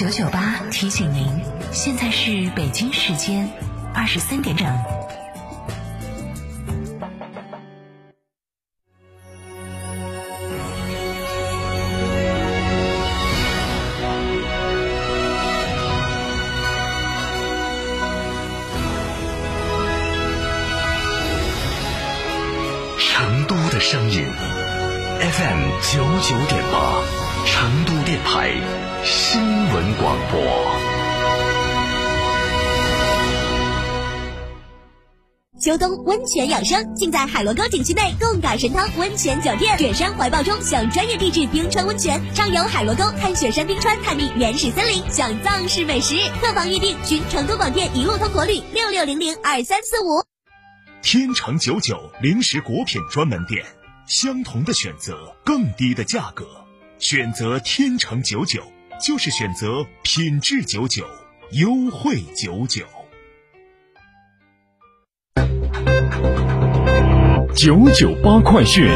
九九八提醒您，现在是北京时间二十三点整。成都的声音，FM 九九点八，成都电台新闻广播。秋冬温泉养生，尽在海螺沟景区内贡嘎神汤温泉酒店。雪山怀抱中享专业地质冰川温泉，畅游海螺沟看雪山冰川，探秘原始森林，享藏式美食。客房预订寻成都广电一路通国旅六六零零二三四五。天成九九零食果品专门店，相同的选择，更低的价格，选择天成九九就是选择品质九九，优惠九九。九九八快讯。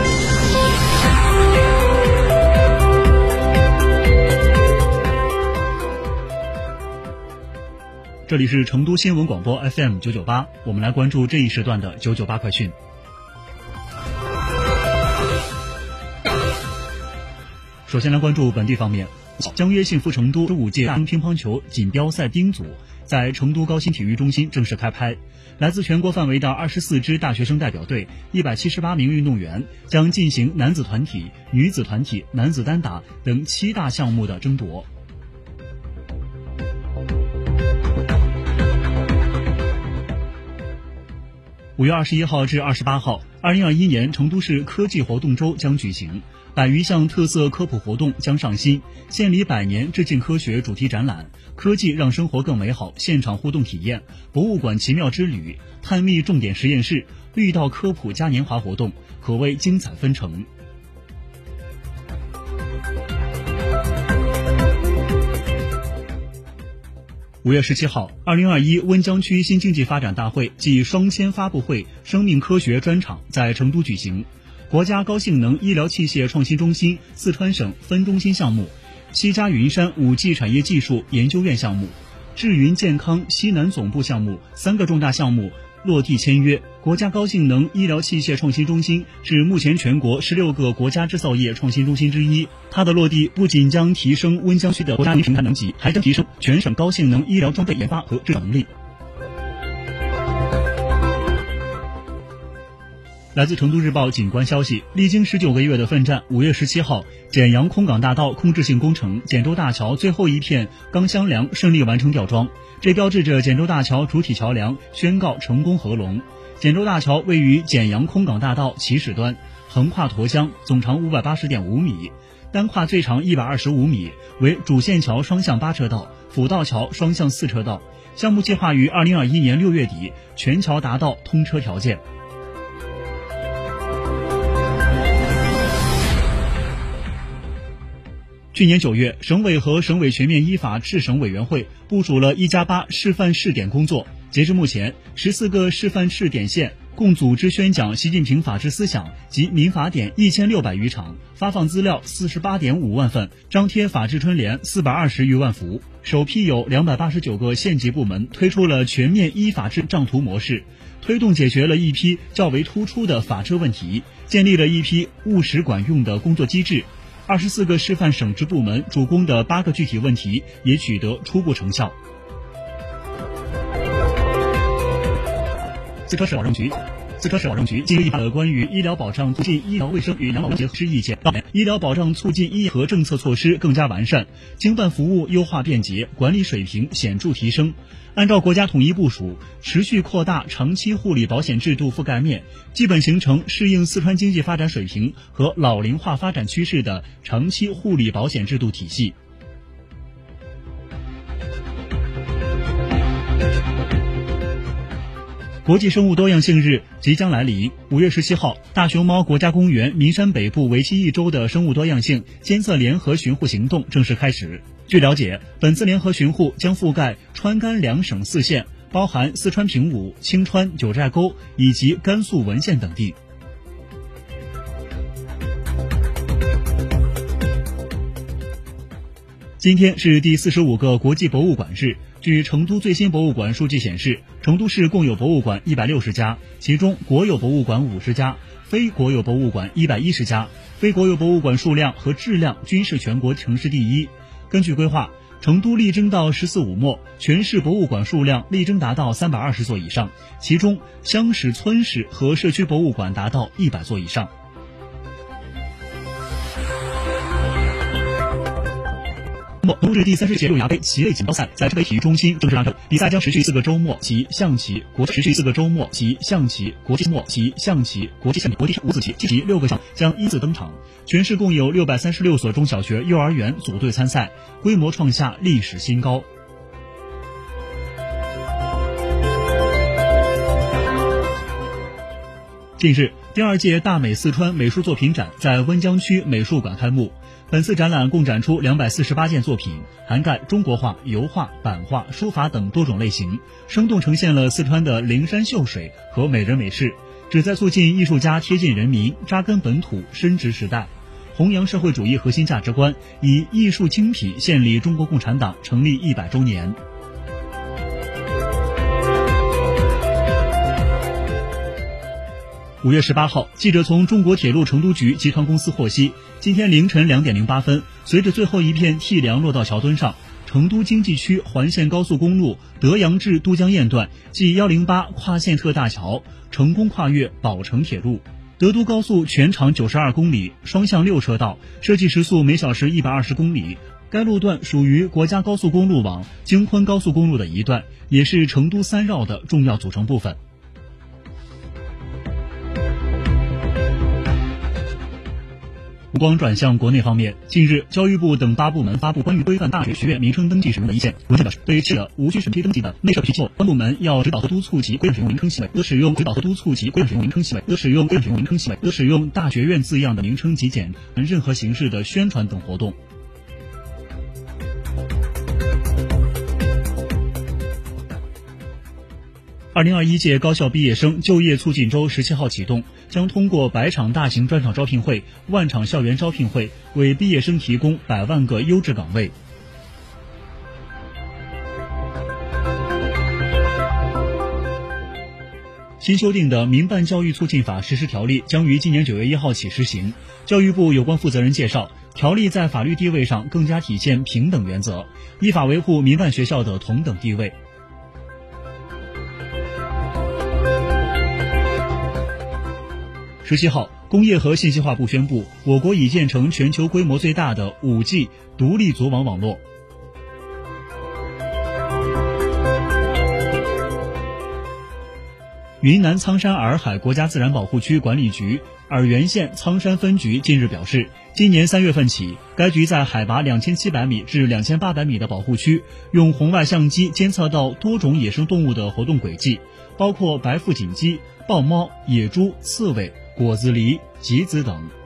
这里是成都新闻广播 FM 九九八，我们来关注这一时段的九九八快讯。首先来关注本地方面，将约幸福成都十五届大乒乓球锦标赛丁组在成都高新体育中心正式开拍。来自全国范围的二十四支大学生代表队，一百七十八名运动员将进行男子团体、女子团体、男子单打等七大项目的争夺。五月二十一号至二十八号，二零二一年成都市科技活动周将举行，百余项特色科普活动将上新，献礼百年致敬科学主题展览、科技让生活更美好现场互动体验、博物馆奇妙之旅、探秘重点实验室、绿道科普嘉年华活动，可谓精彩纷呈。五月十七号，二零二一温江区新经济发展大会暨双千发布会生命科学专场在成都举行。国家高性能医疗器械创新中心四川省分中心项目、西扎云山五 G 产业技术研究院项目、智云健康西南总部项目三个重大项目落地签约。国家高性能医疗器械创新中心是目前全国十六个国家制造业创新中心之一。它的落地不仅将提升温江区的国家级平台能级，还将提升全省高性能医疗装备研发和制造能力。来自成都日报警观消息，历经十九个月的奋战，五月十七号，简阳空港大道控制性工程简州大桥最后一片钢箱梁顺利完成吊装，这标志着简州大桥主体桥梁宣告成功合龙。简州大桥位于简阳空港大道起始端，横跨沱江，总长五百八十点五米，单跨最长一百二十五米，为主线桥双向八车道，辅道桥双向四车道。项目计划于二零二一年六月底全桥达到通车条件。去年九月，省委和省委全面依法治省委员会部署了一加八示范试点工作。截至目前，十四个示范试点县共组织宣讲习近平法治思想及民法典一千六百余场，发放资料四十八点五万份，张贴法治春联四百二十余万幅。首批有两百八十九个县级部门推出了全面依法治账图模式，推动解决了一批较为突出的法治问题，建立了一批务实管用的工作机制。二十四个示范省直部门主攻的八个具体问题也取得初步成效。四川省保障局，四川省保障局近日发了关于医疗保障促进医疗卫生与养老结合之意见，医疗保障促进医和政策措施更加完善，经办服务优化便捷，管理水平显著提升。按照国家统一部署，持续扩大长期护理保险制度覆盖面，基本形成适应四川经济发展水平和老龄化发展趋势的长期护理保险制度体系。国际生物多样性日即将来临，五月十七号，大熊猫国家公园岷山北部为期一周的生物多样性监测联合巡护行动正式开始。据了解，本次联合巡护将覆盖川甘两省四县，包含四川平武、青川、九寨沟以及甘肃文县等地。今天是第四十五个国际博物馆日。据成都最新博物馆数据显示，成都市共有博物馆一百六十家，其中国有博物馆五十家，非国有博物馆一百一十家。非国有博物馆数量和质量均是全国城市第一。根据规划，成都力争到“十四五”末，全市博物馆数量力争达到三百二十座以上，其中乡史、村史和社区博物馆达到一百座以上。末冬日第三十届六牙杯棋类锦标赛在浙北体育中心正式拉开，比赛将持续四个周末，即象棋国持续四个周末，即象棋国际末即象棋国际象棋国际五子棋及六个项将依次登场。全市共有六百三十六所中小学、幼儿园组队参赛，规模创下历史新高。近日，第二届大美四川美术作品展在温江区美术馆开幕。本次展览共展出两百四十八件作品，涵盖中国画、油画、版画、书法等多种类型，生动呈现了四川的灵山秀水和美人美事，旨在促进艺术家贴近人民、扎根本土、深植时代，弘扬社会主义核心价值观，以艺术精品献礼中国共产党成立一百周年。五月十八号，记者从中国铁路成都局集团公司获悉，今天凌晨两点零八分，随着最后一片替梁落到桥墩上，成都经济区环线高速公路德阳至都江堰段即幺零八跨线特大桥成功跨越宝成铁路。德都高速全长九十二公里，双向六车道，设计时速每小时一百二十公里。该路段属于国家高速公路网京昆高速公路的一段，也是成都三绕的重要组成部分。目光转向国内方面，近日，教育部等八部门发布关于规范大学学院名称登记使用的意见。文件表示，对于持有无需审批登记的内设批构，关部门要指导和督促其规范使用名称行为，的使用指导和督促其规范使用名称行为，的使用规范使用名称行为，的使用大学院字样的名称及简任何形式的宣传等活动。二零二一届高校毕业生就业促进周十七号启动，将通过百场大型专场招聘会、万场校园招聘会，为毕业生提供百万个优质岗位。新修订的《民办教育促进法》实施条例将于今年九月一号起施行。教育部有关负责人介绍，条例在法律地位上更加体现平等原则，依法维护民办学校的同等地位。十七号，工业和信息化部宣布，我国已建成全球规模最大的五 G 独立组网网络。云南苍山洱海国家自然保护区管理局洱源县苍山分局近日表示，今年三月份起，该局在海拔两千七百米至两千八百米的保护区，用红外相机监测到多种野生动物的活动轨迹，包括白腹锦鸡、豹猫、野猪、刺猬。果子狸、橘子等。